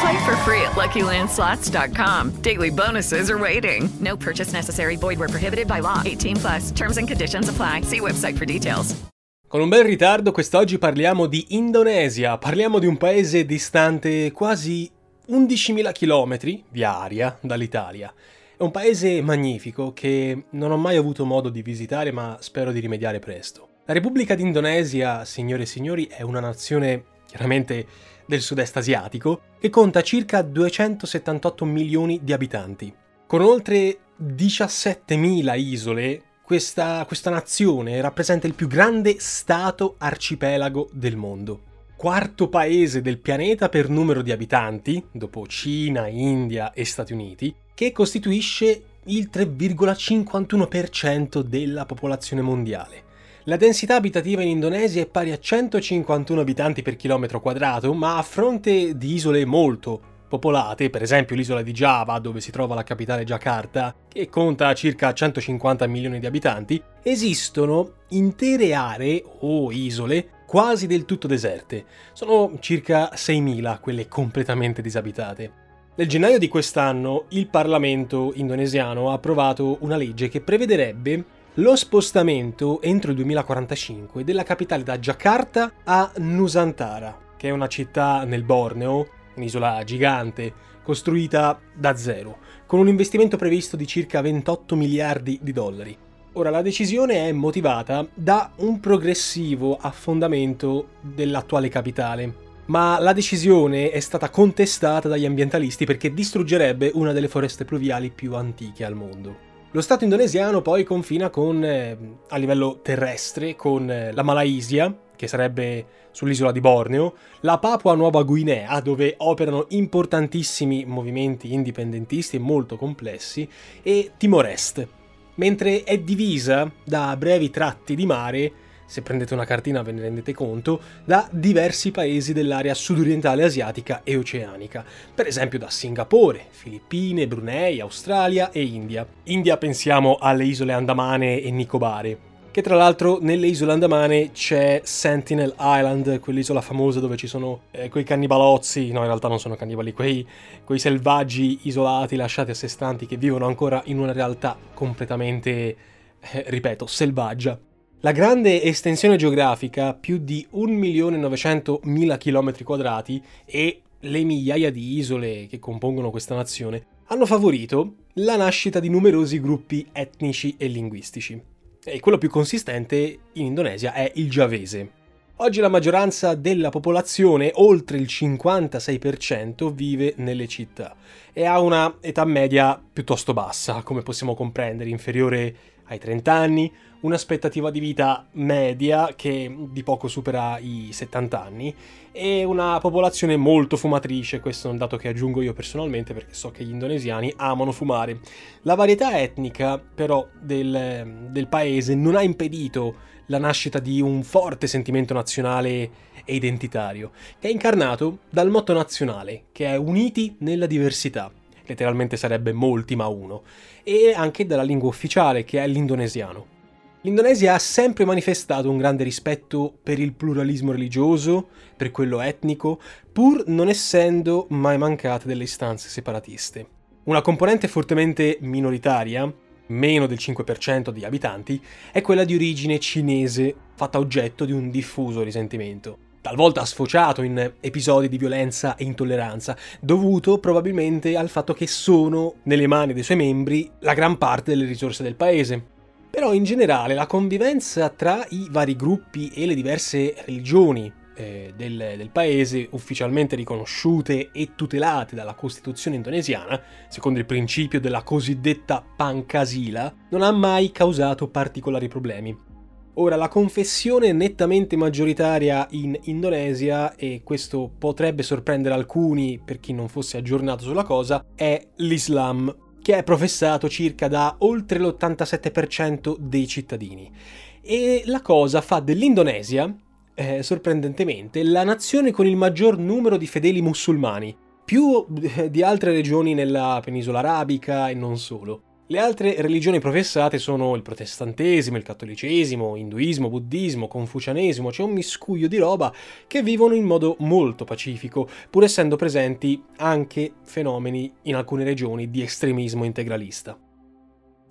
Play for free at LuckyLandSlots.com. Daily bonuses are waiting. No purchase necessary. Void where prohibited by law. 18 plus. Terms and conditions apply. See website for details. Con un bel ritardo, quest'oggi parliamo di Indonesia. Parliamo di un paese distante quasi 11.000 km via aria dall'Italia. È un paese magnifico che non ho mai avuto modo di visitare, ma spero di rimediare presto. La Repubblica d'Indonesia, signore e signori, è una nazione chiaramente del sud-est asiatico che conta circa 278 milioni di abitanti. Con oltre 17.000 isole, questa, questa nazione rappresenta il più grande stato arcipelago del mondo quarto paese del pianeta per numero di abitanti, dopo Cina, India e Stati Uniti, che costituisce il 3,51% della popolazione mondiale. La densità abitativa in Indonesia è pari a 151 abitanti per chilometro quadrato, ma a fronte di isole molto popolate, per esempio l'isola di Java, dove si trova la capitale Jakarta, che conta circa 150 milioni di abitanti, esistono intere aree o isole quasi del tutto deserte. Sono circa 6.000 quelle completamente disabitate. Nel gennaio di quest'anno il Parlamento indonesiano ha approvato una legge che prevederebbe lo spostamento entro il 2045 della capitale da Jakarta a Nusantara, che è una città nel Borneo, un'isola gigante, costruita da zero, con un investimento previsto di circa 28 miliardi di dollari. Ora, la decisione è motivata da un progressivo affondamento dell'attuale capitale, ma la decisione è stata contestata dagli ambientalisti perché distruggerebbe una delle foreste pluviali più antiche al mondo. Lo Stato indonesiano poi confina con, eh, a livello terrestre con eh, la Malaysia, che sarebbe sull'isola di Borneo, la Papua Nuova Guinea, dove operano importantissimi movimenti indipendentisti e molto complessi, e Timor-Est, mentre è divisa da brevi tratti di mare, se prendete una cartina ve ne rendete conto, da diversi paesi dell'area sudorientale asiatica e oceanica, per esempio da Singapore, Filippine, Brunei, Australia e India. India pensiamo alle isole Andamane e Nicobare, che tra l'altro nelle isole Andamane c'è Sentinel Island, quell'isola famosa dove ci sono eh, quei cannibalozzi, no in realtà non sono cannibali, quei, quei selvaggi isolati lasciati a sé stanti che vivono ancora in una realtà completamente, eh, ripeto, selvaggia. La grande estensione geografica, più di 1.900.000 km quadrati e le migliaia di isole che compongono questa nazione, hanno favorito la nascita di numerosi gruppi etnici e linguistici e quello più consistente in Indonesia è il giavese. Oggi la maggioranza della popolazione, oltre il 56%, vive nelle città e ha una età media piuttosto bassa, come possiamo comprendere, inferiore ai 30 anni, un'aspettativa di vita media che di poco supera i 70 anni e una popolazione molto fumatrice, questo è un dato che aggiungo io personalmente perché so che gli indonesiani amano fumare. La varietà etnica però del, del paese non ha impedito la nascita di un forte sentimento nazionale e identitario, che è incarnato dal motto nazionale, che è Uniti nella diversità, letteralmente sarebbe molti ma uno, e anche dalla lingua ufficiale, che è l'indonesiano. L'Indonesia ha sempre manifestato un grande rispetto per il pluralismo religioso, per quello etnico, pur non essendo mai mancate delle istanze separatiste. Una componente fortemente minoritaria, meno del 5% degli abitanti, è quella di origine cinese, fatta oggetto di un diffuso risentimento. Talvolta sfociato in episodi di violenza e intolleranza, dovuto probabilmente al fatto che sono nelle mani dei suoi membri la gran parte delle risorse del paese, però in generale la convivenza tra i vari gruppi e le diverse religioni eh, del, del, paese, ufficialmente riconosciute e tutelate dalla Costituzione indonesiana, secondo il principio della cosiddetta pancasila, non ha mai causato particolari problemi. Ora, la confessione nettamente maggioritaria in Indonesia, e questo potrebbe sorprendere alcuni per chi non fosse aggiornato sulla cosa, è l'Islam, che è professato circa da oltre l'87% dei cittadini. E la cosa fa dell'Indonesia, eh, sorprendentemente, la nazione con il maggior numero di fedeli musulmani, più eh, di altre regioni nella penisola arabica e non solo. Le altre religioni professate sono il protestantesimo, il cattolicesimo, induismo, buddismo, confucianesimo, c'è un miscuglio di roba che vivono in modo molto pacifico, pur essendo presenti anche fenomeni in alcune regioni di estremismo integralista.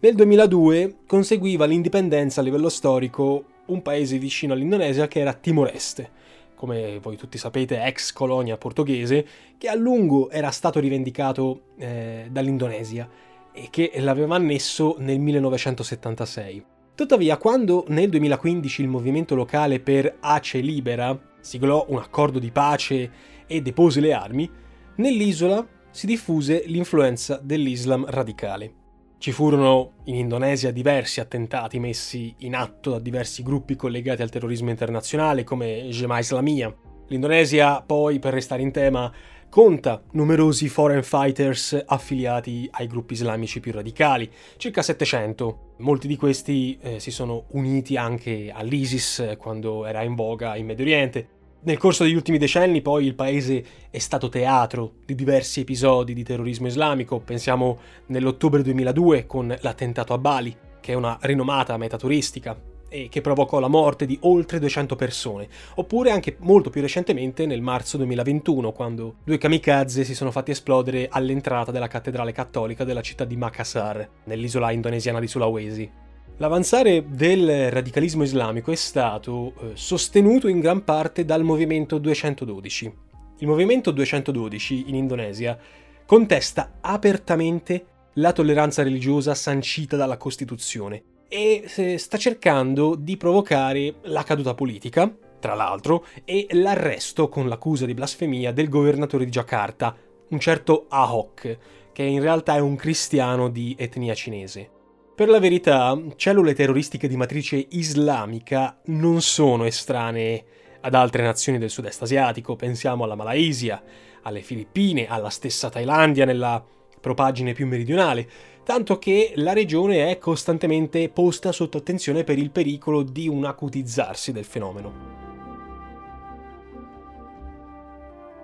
Nel 2002 conseguiva l'indipendenza a livello storico un paese vicino all'Indonesia che era Timor-Est, come voi tutti sapete ex colonia portoghese, che a lungo era stato rivendicato eh, dall'Indonesia e che l'aveva annesso nel 1976. Tuttavia, quando nel 2015 il movimento locale per Ace Libera siglò un accordo di pace e depose le armi, nell'isola si diffuse l'influenza dell'Islam radicale. Ci furono in Indonesia diversi attentati messi in atto da diversi gruppi collegati al terrorismo internazionale come Jemaah Islamia. L'Indonesia poi, per restare in tema, conta numerosi foreign fighters affiliati ai gruppi islamici più radicali, circa 700. Molti di questi eh, si sono uniti anche all'ISIS eh, quando era in voga in Medio Oriente. Nel corso degli ultimi decenni poi il paese è stato teatro di diversi episodi di terrorismo islamico, pensiamo nell'ottobre 2002 con l'attentato a Bali, che è una rinomata meta turistica, e che provocò la morte di oltre 200 persone, oppure anche molto più recentemente nel marzo 2021, quando due kamikaze si sono fatti esplodere all'entrata della cattedrale cattolica della città di Makassar, nell'isola indonesiana di Sulawesi. L'avanzare del radicalismo islamico è stato eh, sostenuto in gran parte dal movimento 212. Il movimento 212 in Indonesia contesta apertamente la tolleranza religiosa sancita dalla Costituzione e sta cercando di provocare la caduta politica, tra l'altro, e l'arresto con l'accusa di blasfemia del governatore di Giacarta, un certo Ahok, che in realtà è un cristiano di etnia cinese. Per la verità, cellule terroristiche di matrice islamica non sono estranee ad altre nazioni del sud-est asiatico, pensiamo alla Malaysia, alle Filippine, alla stessa Thailandia nella propagine più meridionale, tanto che la regione è costantemente posta sotto attenzione per il pericolo di un acutizzarsi del fenomeno.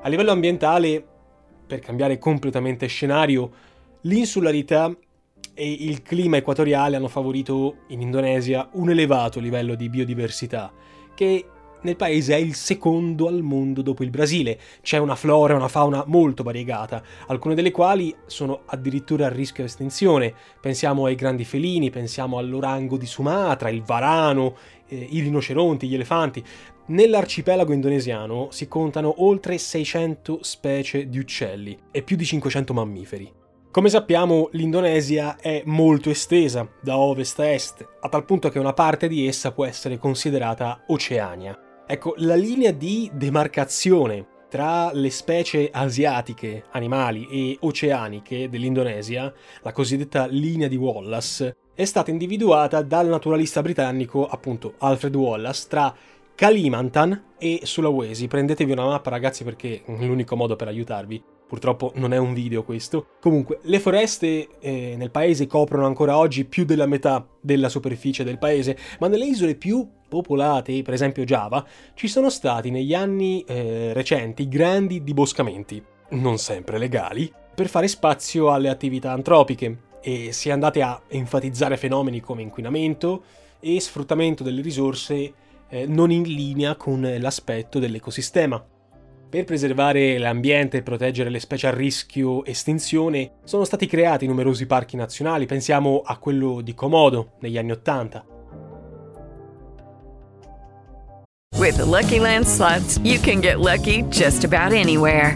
A livello ambientale, per cambiare completamente scenario, l'insularità e il clima equatoriale hanno favorito in Indonesia un elevato livello di biodiversità, che nel paese è il secondo al mondo dopo il Brasile. C'è una flora e una fauna molto variegata, alcune delle quali sono addirittura a rischio di estinzione. Pensiamo ai grandi felini, pensiamo all'orango di Sumatra, il varano, eh, i rinoceronti, gli elefanti. Nell'arcipelago indonesiano si contano oltre 600 specie di uccelli e più di 500 mammiferi. Come sappiamo, l'Indonesia è molto estesa, da ovest a est, a tal punto che una parte di essa può essere considerata Oceania. Ecco, la linea di demarcazione tra le specie asiatiche, animali e oceaniche dell'Indonesia, la cosiddetta linea di Wallace, è stata individuata dal naturalista britannico, appunto Alfred Wallace, tra Kalimantan e Sulawesi. Prendetevi una mappa ragazzi perché è l'unico modo per aiutarvi. Purtroppo non è un video questo. Comunque, le foreste eh, nel paese coprono ancora oggi più della metà della superficie del paese, ma nelle isole più popolate, per esempio Java, ci sono stati negli anni eh, recenti grandi diboscamenti, non sempre legali, per fare spazio alle attività antropiche e si è andate a enfatizzare fenomeni come inquinamento e sfruttamento delle risorse eh, non in linea con l'aspetto dell'ecosistema. Per preservare l'ambiente e proteggere le specie a rischio estinzione sono stati creati numerosi parchi nazionali, pensiamo a quello di Komodo negli anni Ottanta. With the Lucky Land slots, you can get lucky just about anywhere.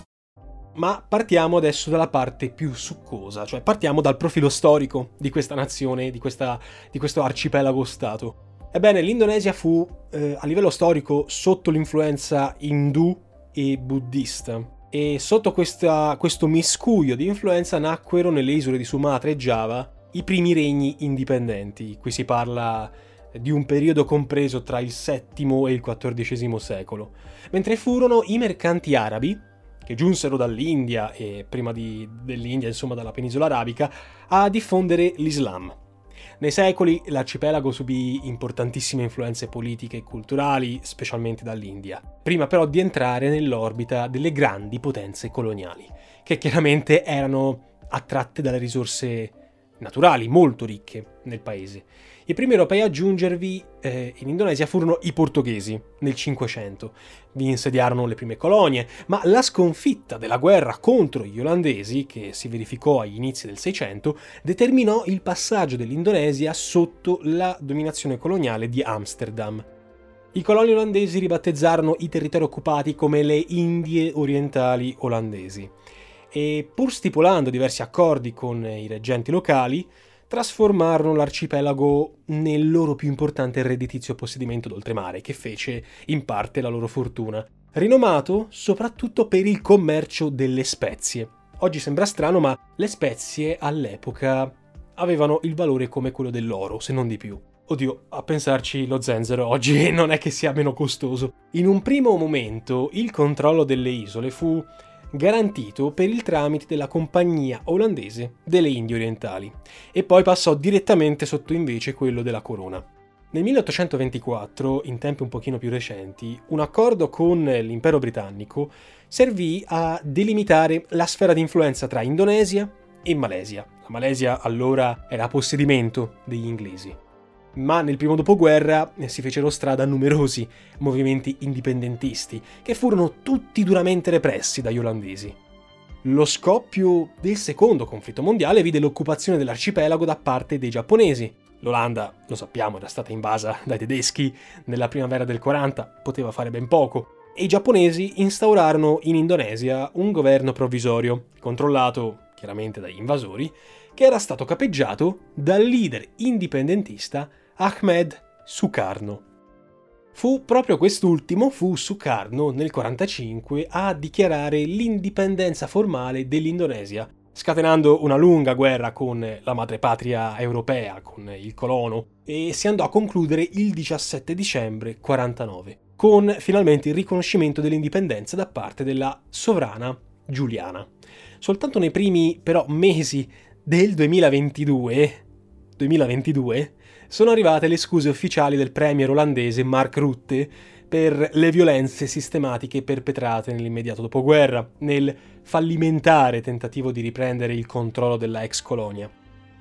Ma partiamo adesso dalla parte più succosa, cioè partiamo dal profilo storico di questa nazione, di, questa, di questo arcipelago-stato. Ebbene, l'Indonesia fu eh, a livello storico sotto l'influenza indù e buddista e sotto questa, questo miscuglio di influenza nacquero nelle isole di Sumatra e Java i primi regni indipendenti. Qui si parla di un periodo compreso tra il VII e il XIV secolo, mentre furono i mercanti arabi che giunsero dall'India e prima di, dell'India, insomma dalla penisola arabica, a diffondere l'Islam. Nei secoli l'arcipelago subì importantissime influenze politiche e culturali, specialmente dall'India, prima però di entrare nell'orbita delle grandi potenze coloniali, che chiaramente erano attratte dalle risorse naturali molto ricche nel paese i primi europei a giungervi eh, in Indonesia furono i portoghesi nel Cinquecento. Vi insediarono le prime colonie, ma la sconfitta della guerra contro gli olandesi, che si verificò agli inizi del Seicento, determinò il passaggio dell'Indonesia sotto la dominazione coloniale di Amsterdam. I coloni olandesi ribattezzarono i territori occupati come le Indie orientali olandesi e pur stipulando diversi accordi con i reggenti locali, trasformarono l'arcipelago nel loro più importante redditizio possedimento d'oltremare, che fece in parte la loro fortuna, rinomato soprattutto per il commercio delle spezie. Oggi sembra strano, ma le spezie all'epoca avevano il valore come quello dell'oro, se non di più. Oddio, a pensarci lo zenzero oggi non è che sia meno costoso. In un primo momento il controllo delle isole fu garantito per il tramite della Compagnia olandese delle Indie Orientali e poi passò direttamente sotto invece quello della Corona. Nel 1824, in tempi un pochino più recenti, un accordo con l'impero britannico servì a delimitare la sfera di influenza tra Indonesia e Malesia. La Malesia allora era possedimento degli inglesi ma nel primo dopoguerra si fecero strada numerosi movimenti indipendentisti, che furono tutti duramente repressi dagli olandesi. Lo scoppio del secondo conflitto mondiale vide l'occupazione dell'arcipelago da parte dei giapponesi. L'Olanda, lo sappiamo, era stata invasa dai tedeschi nella primavera del 40, poteva fare ben poco, e i giapponesi instaurarono in Indonesia un governo provvisorio, controllato chiaramente dagli invasori, che era stato capeggiato dal leader indipendentista Ahmed Sukarno. Fu proprio quest'ultimo, fu Sukarno nel 1945 a dichiarare l'indipendenza formale dell'Indonesia, scatenando una lunga guerra con la madrepatria europea, con il colono, e si andò a concludere il 17 dicembre 49, con finalmente il riconoscimento dell'indipendenza da parte della sovrana Giuliana. Soltanto nei primi però mesi del 2022, 2022 sono arrivate le scuse ufficiali del premier olandese Mark Rutte per le violenze sistematiche perpetrate nell'immediato dopoguerra, nel fallimentare tentativo di riprendere il controllo della ex colonia.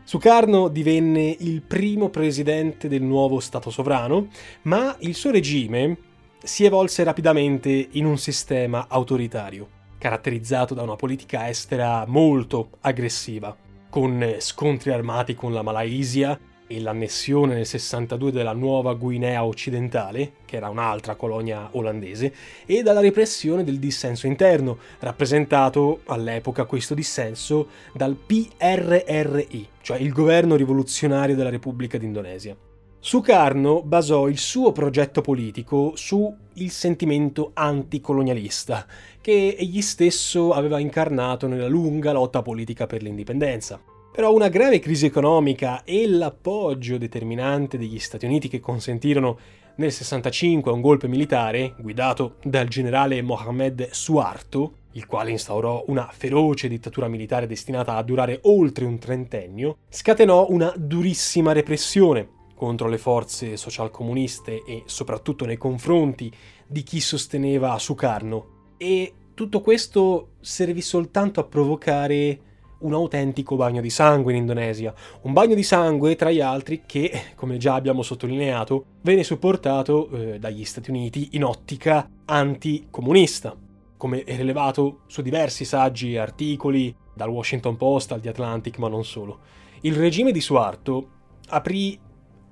Sukarno divenne il primo presidente del nuovo Stato sovrano, ma il suo regime si evolse rapidamente in un sistema autoritario, caratterizzato da una politica estera molto aggressiva, con scontri armati con la Malaysia, e l'annessione nel 62 della nuova Guinea occidentale, che era un'altra colonia olandese, e dalla repressione del dissenso interno, rappresentato all'epoca questo dissenso dal PRRI, cioè il governo rivoluzionario della Repubblica d'Indonesia. Sukarno basò il suo progetto politico sul sentimento anticolonialista, che egli stesso aveva incarnato nella lunga lotta politica per l'indipendenza. Però una grave crisi economica e l'appoggio determinante degli Stati Uniti che consentirono nel 65 un golpe militare guidato dal generale Mohamed Suarto, il quale instaurò una feroce dittatura militare destinata a durare oltre un trentennio, scatenò una durissima repressione contro le forze socialcomuniste e soprattutto nei confronti di chi sosteneva Sukarno. E tutto questo servì soltanto a provocare un autentico bagno di sangue in Indonesia. Un bagno di sangue, tra gli altri, che, come già abbiamo sottolineato, venne supportato eh, dagli Stati Uniti in ottica anticomunista, come è rilevato su diversi saggi e articoli, dal Washington Post al The Atlantic, ma non solo. Il regime di Suarto aprì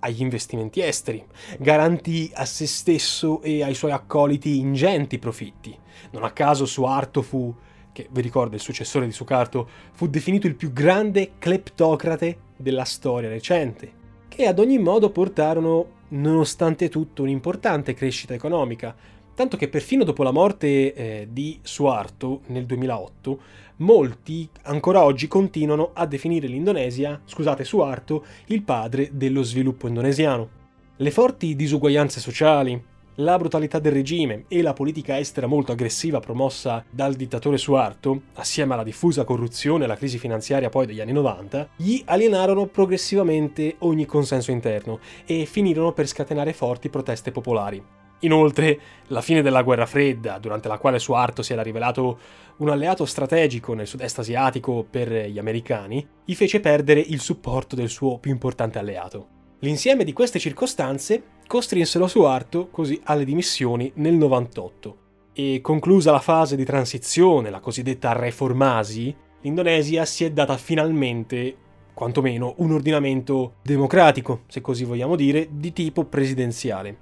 agli investimenti esteri, garantì a se stesso e ai suoi accoliti ingenti profitti. Non a caso Suarto fu che vi ricordo il successore di Sukarto, fu definito il più grande cleptocrate della storia recente, che ad ogni modo portarono, nonostante tutto, un'importante crescita economica, tanto che perfino dopo la morte eh, di Suarto nel 2008, molti ancora oggi continuano a definire l'Indonesia, scusate, Suarto, il padre dello sviluppo indonesiano. Le forti disuguaglianze sociali, la brutalità del regime e la politica estera molto aggressiva promossa dal dittatore Suarto, assieme alla diffusa corruzione e alla crisi finanziaria poi degli anni 90, gli alienarono progressivamente ogni consenso interno e finirono per scatenare forti proteste popolari. Inoltre, la fine della guerra fredda, durante la quale Suarto si era rivelato un alleato strategico nel sud-est asiatico per gli americani, gli fece perdere il supporto del suo più importante alleato. L'insieme di queste circostanze costrinsero Suarto così alle dimissioni nel 98 e conclusa la fase di transizione, la cosiddetta reformasi, l'Indonesia si è data finalmente, quantomeno, un ordinamento democratico, se così vogliamo dire, di tipo presidenziale.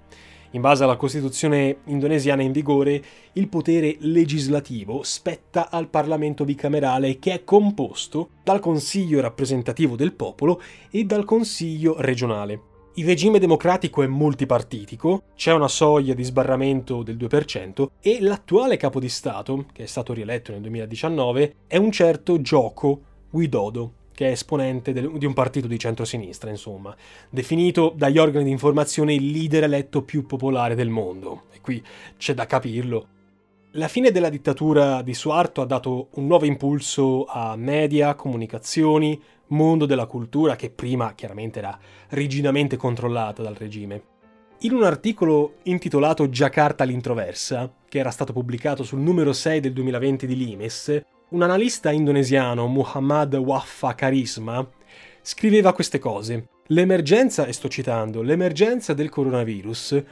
In base alla Costituzione indonesiana in vigore, il potere legislativo spetta al Parlamento bicamerale che è composto dal Consiglio rappresentativo del popolo e dal Consiglio regionale. Il regime democratico è multipartitico, c'è una soglia di sbarramento del 2% e l'attuale capo di Stato, che è stato rieletto nel 2019, è un certo Joko Widodo, che è esponente di un partito di centrosinistra, insomma, definito dagli organi di informazione il leader eletto più popolare del mondo. E qui c'è da capirlo. La fine della dittatura di Suarto ha dato un nuovo impulso a media, comunicazioni, mondo della cultura che prima chiaramente era rigidamente controllata dal regime. In un articolo intitolato Giacarta l'introversa, che era stato pubblicato sul numero 6 del 2020 di Limes, un analista indonesiano, Muhammad Waffa Karisma, scriveva queste cose. L'emergenza, e sto citando, l'emergenza del coronavirus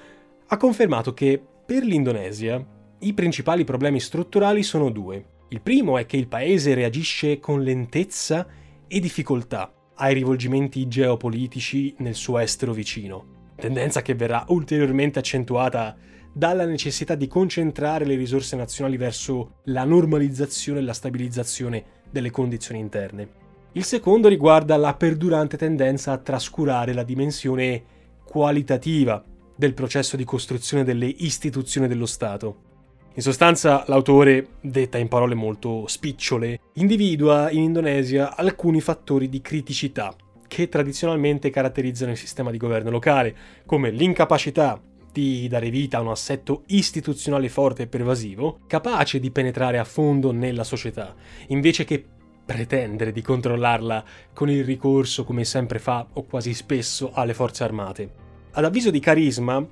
ha confermato che per l'Indonesia i principali problemi strutturali sono due. Il primo è che il paese reagisce con lentezza e difficoltà ai rivolgimenti geopolitici nel suo estero vicino, tendenza che verrà ulteriormente accentuata dalla necessità di concentrare le risorse nazionali verso la normalizzazione e la stabilizzazione delle condizioni interne. Il secondo riguarda la perdurante tendenza a trascurare la dimensione qualitativa del processo di costruzione delle istituzioni dello Stato. In sostanza, l'autore, detta in parole molto spicciole, individua in Indonesia alcuni fattori di criticità che tradizionalmente caratterizzano il sistema di governo locale, come l'incapacità di dare vita a un assetto istituzionale forte e pervasivo, capace di penetrare a fondo nella società, invece che pretendere di controllarla con il ricorso, come sempre fa o quasi spesso, alle forze armate. Ad avviso di carisma,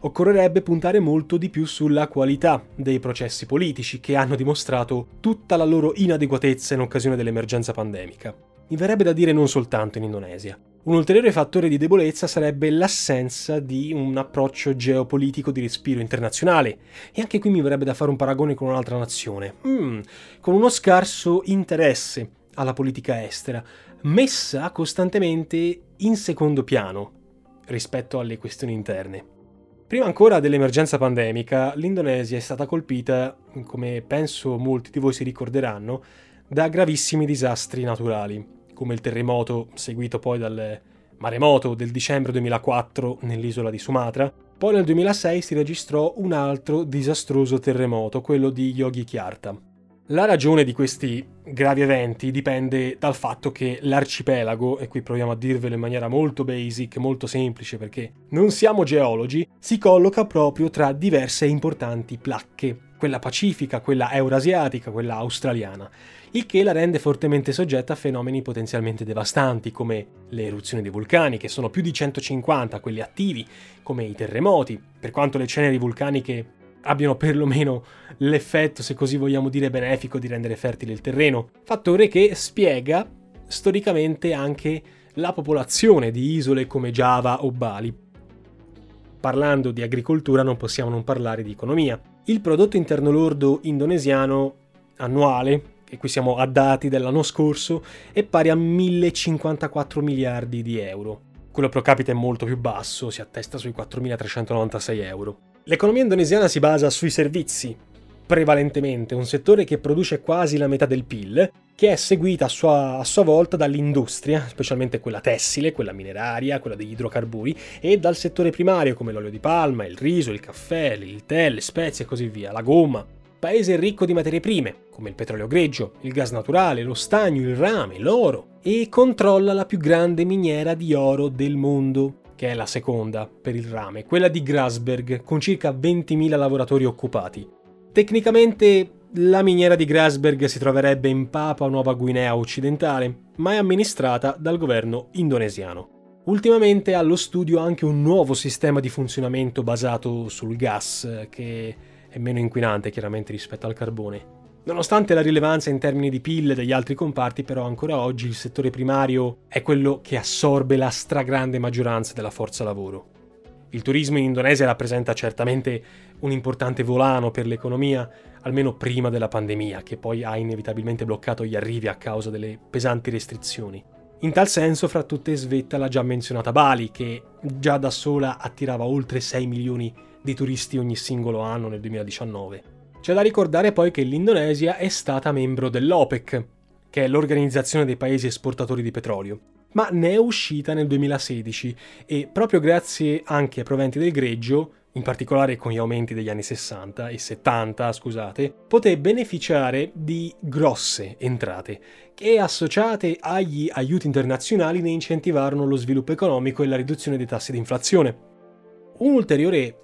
occorrerebbe puntare molto di più sulla qualità dei processi politici che hanno dimostrato tutta la loro inadeguatezza in occasione dell'emergenza pandemica. Mi verrebbe da dire non soltanto in Indonesia. Un ulteriore fattore di debolezza sarebbe l'assenza di un approccio geopolitico di respiro internazionale. E anche qui mi verrebbe da fare un paragone con un'altra nazione. Mm, con uno scarso interesse alla politica estera, messa costantemente in secondo piano rispetto alle questioni interne. Prima ancora dell'emergenza pandemica, l'Indonesia è stata colpita, come penso molti di voi si ricorderanno, da gravissimi disastri naturali, come il terremoto seguito poi dal maremoto del dicembre 2004 nell'isola di Sumatra. Poi nel 2006 si registrò un altro disastroso terremoto, quello di Yogyakarta. La ragione di questi gravi eventi dipende dal fatto che l'arcipelago, e qui proviamo a dirvelo in maniera molto basic, molto semplice perché non siamo geologi, si colloca proprio tra diverse importanti placche, quella pacifica, quella eurasiatica, quella australiana, il che la rende fortemente soggetta a fenomeni potenzialmente devastanti come le eruzioni dei vulcani, che sono più di 150 quelli attivi, come i terremoti, per quanto le ceneri vulcaniche abbiano perlomeno l'effetto, se così vogliamo dire, benefico di rendere fertile il terreno. Fattore che spiega storicamente anche la popolazione di isole come Java o Bali. Parlando di agricoltura non possiamo non parlare di economia. Il prodotto interno lordo indonesiano annuale, e qui siamo a dati dell'anno scorso, è pari a 1054 miliardi di euro. Quello pro capite è molto più basso, si attesta sui 4.396 euro. L'economia indonesiana si basa sui servizi, prevalentemente, un settore che produce quasi la metà del PIL, che è seguita a sua, a sua, volta dall'industria, specialmente quella tessile, quella mineraria, quella degli idrocarburi, e dal settore primario come l'olio di palma, il riso, il caffè, il tè, le spezie e così via, la gomma. Paese ricco di materie prime, come il petrolio greggio, il gas naturale, lo stagno, il rame, l'oro, e controlla la più grande miniera di oro del mondo, che è la seconda per il rame, quella di Grasberg, con circa 20.000 lavoratori occupati. Tecnicamente la miniera di Grasberg si troverebbe in Papua Nuova Guinea occidentale, ma è amministrata dal governo indonesiano. Ultimamente ha allo studio anche un nuovo sistema di funzionamento basato sul gas, che è meno inquinante chiaramente rispetto al carbone. Nonostante la rilevanza in termini di PIL degli altri comparti, però ancora oggi il settore primario è quello che assorbe la stragrande maggioranza della forza lavoro. Il turismo in Indonesia rappresenta certamente un importante volano per l'economia, almeno prima della pandemia, che poi ha inevitabilmente bloccato gli arrivi a causa delle pesanti restrizioni. In tal senso, fra tutte svetta la già menzionata Bali, che già da sola attirava oltre 6 milioni di turisti ogni singolo anno nel 2019. C'è da ricordare poi che l'Indonesia è stata membro dell'OPEC, che è l'organizzazione dei paesi esportatori di petrolio, ma ne è uscita nel 2016 e proprio grazie anche ai proventi del greggio, in particolare con gli aumenti degli anni 60 e 70, scusate, poté beneficiare di grosse entrate che associate agli aiuti internazionali ne incentivarono lo sviluppo economico e la riduzione dei tassi di inflazione. Un ulteriore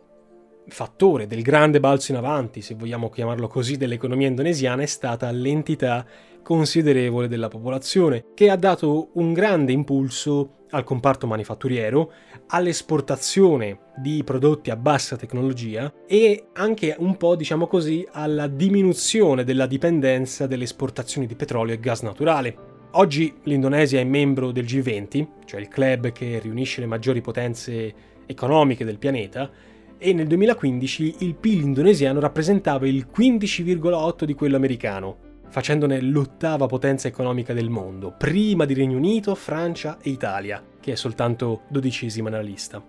fattore del grande balzo in avanti, se vogliamo chiamarlo così, dell'economia indonesiana è stata l'entità considerevole della popolazione, che ha dato un grande impulso al comparto manifatturiero, all'esportazione di prodotti a bassa tecnologia e anche un po', diciamo così, alla diminuzione della dipendenza delle esportazioni di petrolio e gas naturale. Oggi l'Indonesia è membro del G20, cioè il club che riunisce le maggiori potenze economiche del pianeta, e nel 2015 il PIL indonesiano rappresentava il 15,8 di quello americano, facendone l'ottava potenza economica del mondo, prima di Regno Unito, Francia e Italia, che è soltanto dodicesima nella lista.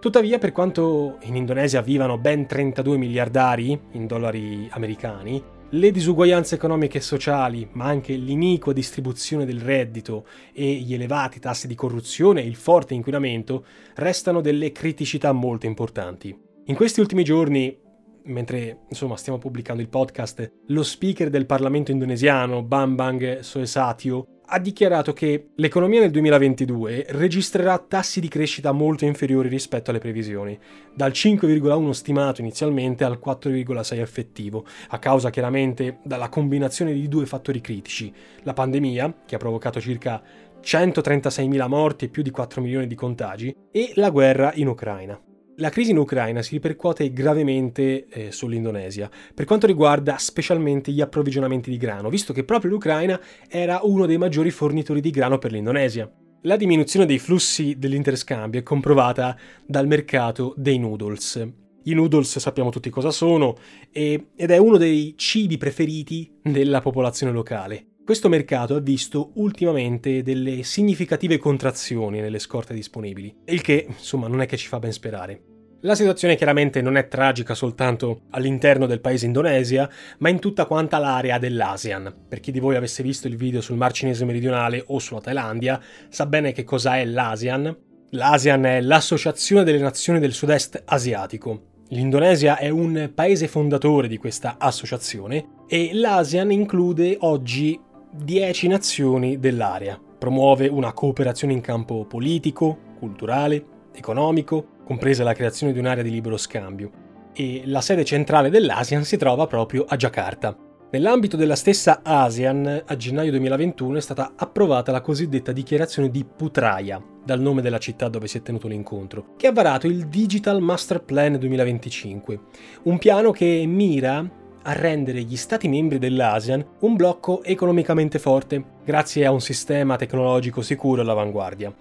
Tuttavia, per quanto in Indonesia vivano ben 32 miliardari in dollari americani, le disuguaglianze economiche e sociali, ma anche l'iniqua distribuzione del reddito e gli elevati tassi di corruzione e il forte inquinamento restano delle criticità molto importanti. In questi ultimi giorni, mentre insomma stiamo pubblicando il podcast, lo speaker del Parlamento indonesiano, Bambang Soesatio, ha dichiarato che l'economia nel 2022 registrerà tassi di crescita molto inferiori rispetto alle previsioni, dal 5,1 stimato inizialmente al 4,6 effettivo, a causa chiaramente della combinazione di due fattori critici, la pandemia, che ha provocato circa 136.000 morti e più di 4 milioni di contagi, e la guerra in Ucraina. La crisi in Ucraina si ripercuote gravemente eh, sull'Indonesia, per quanto riguarda specialmente gli approvvigionamenti di grano, visto che proprio l'Ucraina era uno dei maggiori fornitori di grano per l'Indonesia. La diminuzione dei flussi dell'interscambio è comprovata dal mercato dei noodles. I noodles sappiamo tutti cosa sono e, ed è uno dei cibi preferiti della popolazione locale. Questo mercato ha visto ultimamente delle significative contrazioni nelle scorte disponibili, il che insomma non è che ci fa ben sperare. La situazione chiaramente non è tragica soltanto all'interno del paese Indonesia, ma in tutta quanta l'area dell'ASEAN. Per chi di voi avesse visto il video sul Mar Cinese meridionale o sulla Thailandia, sa bene che cosa è l'ASEAN. L'ASEAN è l'Associazione delle Nazioni del Sud-Est Asiatico. L'Indonesia è un paese fondatore di questa associazione e l'ASEAN include oggi 10 nazioni dell'area. Promuove una cooperazione in campo politico, culturale, economico, compresa la creazione di un'area di libero scambio. E la sede centrale dell'ASEAN si trova proprio a Giacarta. Nell'ambito della stessa ASEAN, a gennaio 2021 è stata approvata la cosiddetta dichiarazione di Putraya, dal nome della città dove si è tenuto l'incontro, che ha varato il Digital Master Plan 2025, un piano che mira a rendere gli Stati membri dell'ASEAN un blocco economicamente forte, grazie a un sistema tecnologico sicuro all'avanguardia.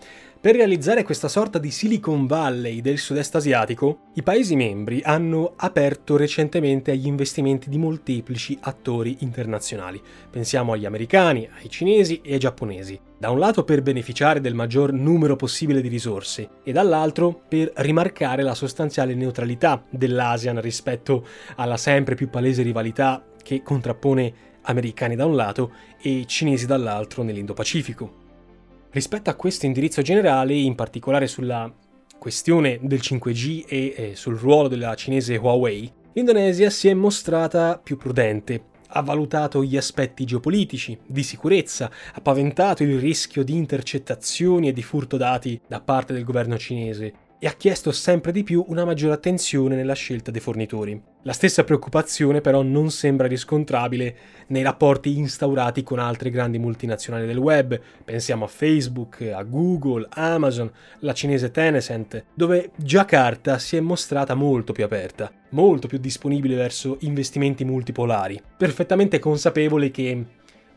Per realizzare questa sorta di Silicon Valley del sud-est asiatico, i Paesi membri hanno aperto recentemente agli investimenti di molteplici attori internazionali. Pensiamo agli americani, ai cinesi e ai giapponesi. Da un lato per beneficiare del maggior numero possibile di risorse e dall'altro per rimarcare la sostanziale neutralità dell'ASEAN rispetto alla sempre più palese rivalità che contrappone americani da un lato e cinesi dall'altro nell'Indo-Pacifico. Rispetto a questo indirizzo generale, in particolare sulla questione del 5G e eh, sul ruolo della cinese Huawei, l'Indonesia si è mostrata più prudente, ha valutato gli aspetti geopolitici, di sicurezza, ha paventato il rischio di intercettazioni e di furto dati da parte del governo cinese e ha chiesto sempre di più una maggiore attenzione nella scelta dei fornitori. La stessa preoccupazione però non sembra riscontrabile nei rapporti instaurati con altre grandi multinazionali del web, pensiamo a Facebook, a Google, Amazon, la cinese Tencent, dove Jakarta si è mostrata molto più aperta, molto più disponibile verso investimenti multipolari, perfettamente consapevole che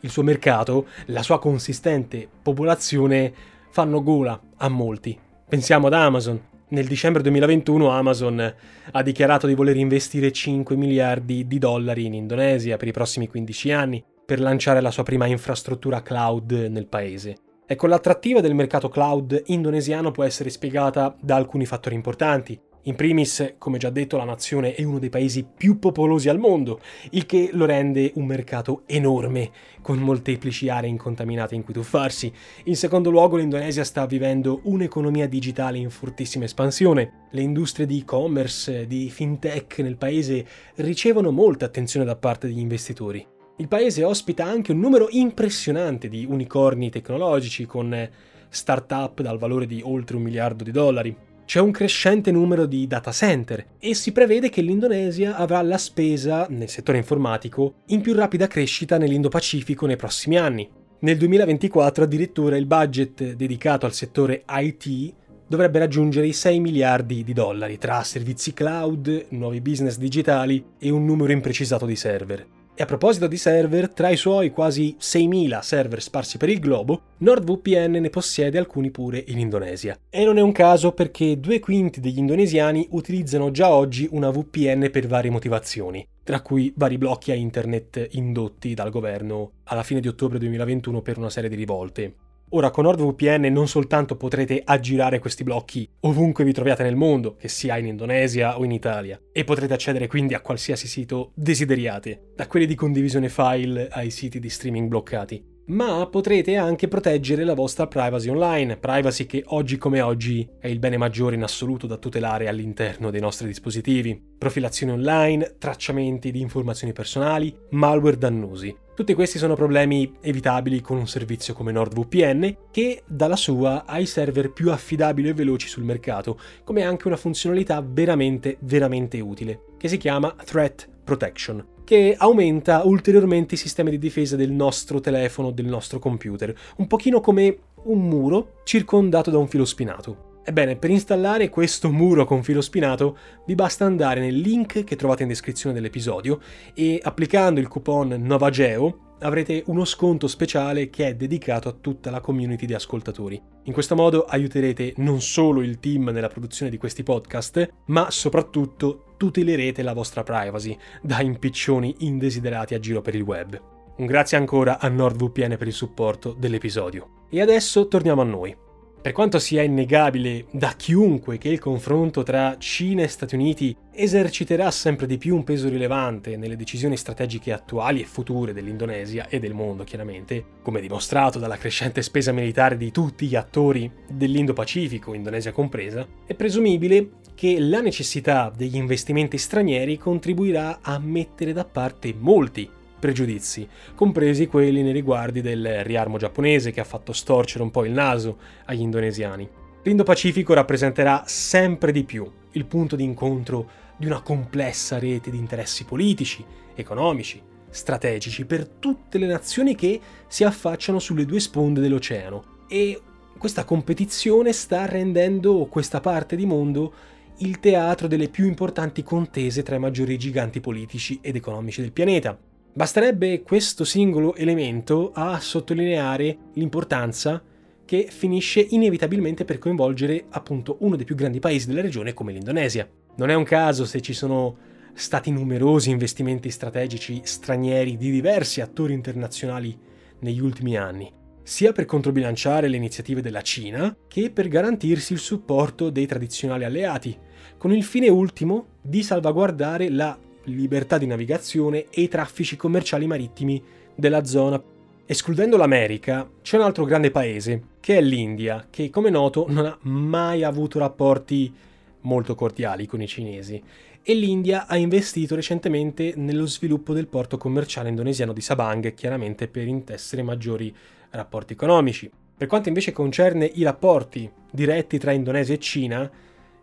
il suo mercato, la sua consistente popolazione fanno gola a molti. Pensiamo ad Amazon, nel dicembre 2021 Amazon ha dichiarato di voler investire 5 miliardi di dollari in Indonesia per i prossimi 15 anni per lanciare la sua prima infrastruttura cloud nel paese. Ecco, l'attrattiva del mercato cloud indonesiano può essere spiegata da alcuni fattori importanti. In primis, come già detto, la nazione è uno dei paesi più popolosi al mondo, il che lo rende un mercato enorme, con molteplici aree incontaminate in cui tuffarsi. In secondo luogo, l'Indonesia sta vivendo un'economia digitale in fortissima espansione. Le industrie di e-commerce, di fintech nel paese ricevono molta attenzione da parte degli investitori. Il paese ospita anche un numero impressionante di unicorni tecnologici con start-up dal valore di oltre un miliardo di dollari c'è un crescente numero di data center e si prevede che l'Indonesia avrà la spesa nel settore informatico in più rapida crescita nell'Indo-Pacifico nei prossimi anni. Nel 2024 addirittura il budget dedicato al settore IT dovrebbe raggiungere i 6 miliardi di dollari tra servizi cloud, nuovi business digitali e un numero imprecisato di server. E a proposito di server, tra i suoi quasi 6.000 server sparsi per il globo, NordVPN ne possiede alcuni pure in Indonesia. E non è un caso perché due quinti degli indonesiani utilizzano già oggi una VPN per varie motivazioni, tra cui vari blocchi a internet indotti dal governo alla fine di ottobre 2021 per una serie di rivolte. Ora con NordVPN non soltanto potrete aggirare questi blocchi ovunque vi troviate nel mondo, che sia in Indonesia o in Italia, e potrete accedere quindi a qualsiasi sito desideriate, da quelli di condivisione file ai siti di streaming bloccati, ma potrete anche proteggere la vostra privacy online, privacy che oggi come oggi è il bene maggiore in assoluto da tutelare all'interno dei nostri dispositivi. Profilazione online, tracciamenti di informazioni personali, malware dannosi. Tutti questi sono problemi evitabili con un servizio come NordVPN che dalla sua ha i server più affidabili e veloci sul mercato, come anche una funzionalità veramente veramente utile, che si chiama Threat Protection che aumenta ulteriormente i sistemi di difesa del nostro telefono, del nostro computer, un pochino come un muro circondato da un filo spinato. Ebbene, per installare questo muro con filo spinato vi basta andare nel link che trovate in descrizione dell'episodio e applicando il coupon NOVAGEO avrete uno sconto speciale che è dedicato a tutta la community di ascoltatori. In questo modo aiuterete non solo il team nella produzione di questi podcast, ma soprattutto tutelerete la vostra privacy da impiccioni indesiderati a giro per il web. Un grazie ancora a NordVPN per il supporto dell'episodio. E adesso torniamo a noi. Per quanto sia innegabile da chiunque che il confronto tra Cina e Stati Uniti eserciterà sempre di più un peso rilevante nelle decisioni strategiche attuali e future dell'Indonesia e del mondo, chiaramente, come dimostrato dalla crescente spesa militare di tutti gli attori dell'Indo-Pacifico, Indonesia compresa, è presumibile che la necessità degli investimenti stranieri contribuirà a mettere da parte molti pregiudizi, compresi quelli nei riguardi del riarmo giapponese che ha fatto storcere un po' il naso agli indonesiani. L'Indo-Pacifico rappresenterà sempre di più il punto di incontro di una complessa rete di interessi politici, economici, strategici per tutte le nazioni che si affacciano sulle due sponde dell'oceano. E questa competizione sta rendendo questa parte di mondo il teatro delle più importanti contese tra i maggiori giganti politici ed economici del pianeta. Basterebbe questo singolo elemento a sottolineare l'importanza che finisce inevitabilmente per coinvolgere appunto uno dei più grandi paesi della regione come l'Indonesia. Non è un caso se ci sono stati numerosi investimenti strategici stranieri di diversi attori internazionali negli ultimi anni sia per controbilanciare le iniziative della Cina che per garantirsi il supporto dei tradizionali alleati, con il fine ultimo di salvaguardare la libertà di navigazione e i traffici commerciali marittimi della zona. Escludendo l'America, c'è un altro grande paese, che è l'India, che come noto non ha mai avuto rapporti molto cordiali con i cinesi e l'India ha investito recentemente nello sviluppo del porto commerciale indonesiano di Sabang, chiaramente per intessere maggiori rapporti economici. Per quanto invece concerne i rapporti diretti tra Indonesia e Cina,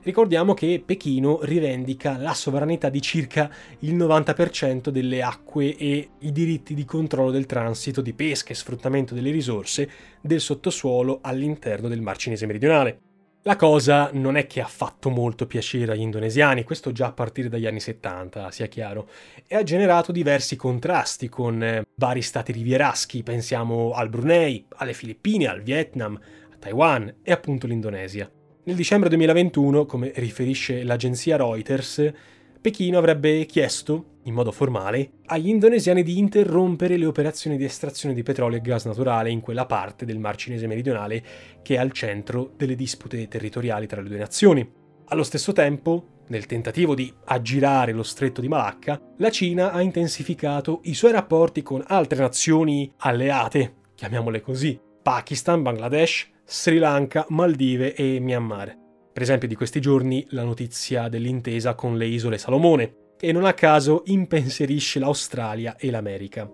ricordiamo che Pechino rivendica la sovranità di circa il 90% delle acque e i diritti di controllo del transito di pesca e sfruttamento delle risorse del sottosuolo all'interno del Mar Cinese meridionale. La cosa non è che ha fatto molto piacere agli indonesiani, questo già a partire dagli anni 70, sia chiaro, e ha generato diversi contrasti con eh, vari stati rivieraschi, pensiamo al Brunei, alle Filippine, al Vietnam, a Taiwan e appunto l'Indonesia. Nel dicembre 2021, come riferisce l'agenzia Reuters, Pechino avrebbe chiesto, in modo formale, agli indonesiani di interrompere le operazioni di estrazione di petrolio e gas naturale in quella parte del Mar Cinese meridionale che è al centro delle dispute territoriali tra le due nazioni. Allo stesso tempo, nel tentativo di aggirare lo stretto di Malacca, la Cina ha intensificato i suoi rapporti con altre nazioni alleate, chiamiamole così, Pakistan, Bangladesh, Sri Lanka, Maldive e Myanmar. Per esempio di questi giorni la notizia dell'intesa con le isole Salomone, che non a caso impensierisce l'Australia e l'America.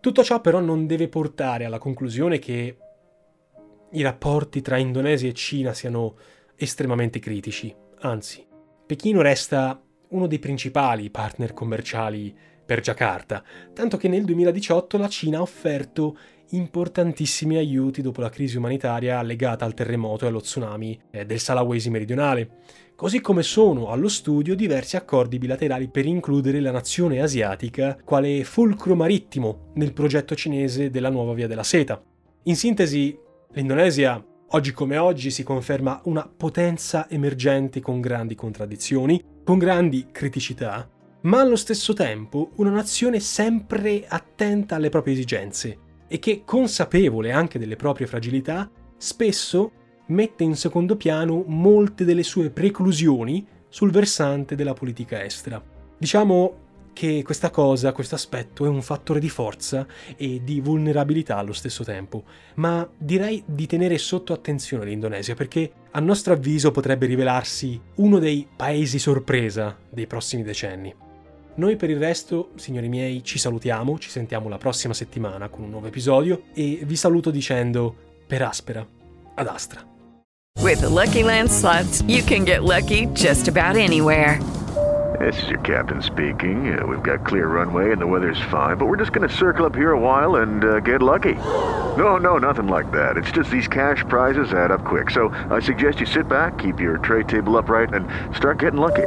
Tutto ciò però non deve portare alla conclusione che i rapporti tra Indonesia e Cina siano estremamente critici, anzi, Pechino resta uno dei principali partner commerciali per Giacarta, tanto che nel 2018 la Cina ha offerto importantissimi aiuti dopo la crisi umanitaria legata al terremoto e allo tsunami eh, del Salawesi meridionale, così come sono allo studio diversi accordi bilaterali per includere la nazione asiatica quale fulcro marittimo nel progetto cinese della nuova via della seta. In sintesi, l'Indonesia oggi come oggi si conferma una potenza emergente con grandi contraddizioni, con grandi criticità, ma allo stesso tempo una nazione sempre attenta alle proprie esigenze e che, consapevole anche delle proprie fragilità, spesso mette in secondo piano molte delle sue preclusioni sul versante della politica estera. Diciamo che questa cosa, questo aspetto è un fattore di forza e di vulnerabilità allo stesso tempo, ma direi di tenere sotto attenzione l'Indonesia perché a nostro avviso potrebbe rivelarsi uno dei paesi sorpresa dei prossimi decenni. Noi per il resto, signori miei, ci salutiamo, ci sentiamo la prossima settimana con un nuovo episodio e vi saluto dicendo per aspera ad astra. With the Lucky Land slots, you can get lucky just about anywhere. This is your captain speaking. Uh, we've got clear runway and the weather's fine, but we're just going to circle up here a while and uh, get lucky. No, no, nothing like that. It's just these cash prizes add up quick. So I suggest you sit back, keep your tray table upright, and start getting lucky.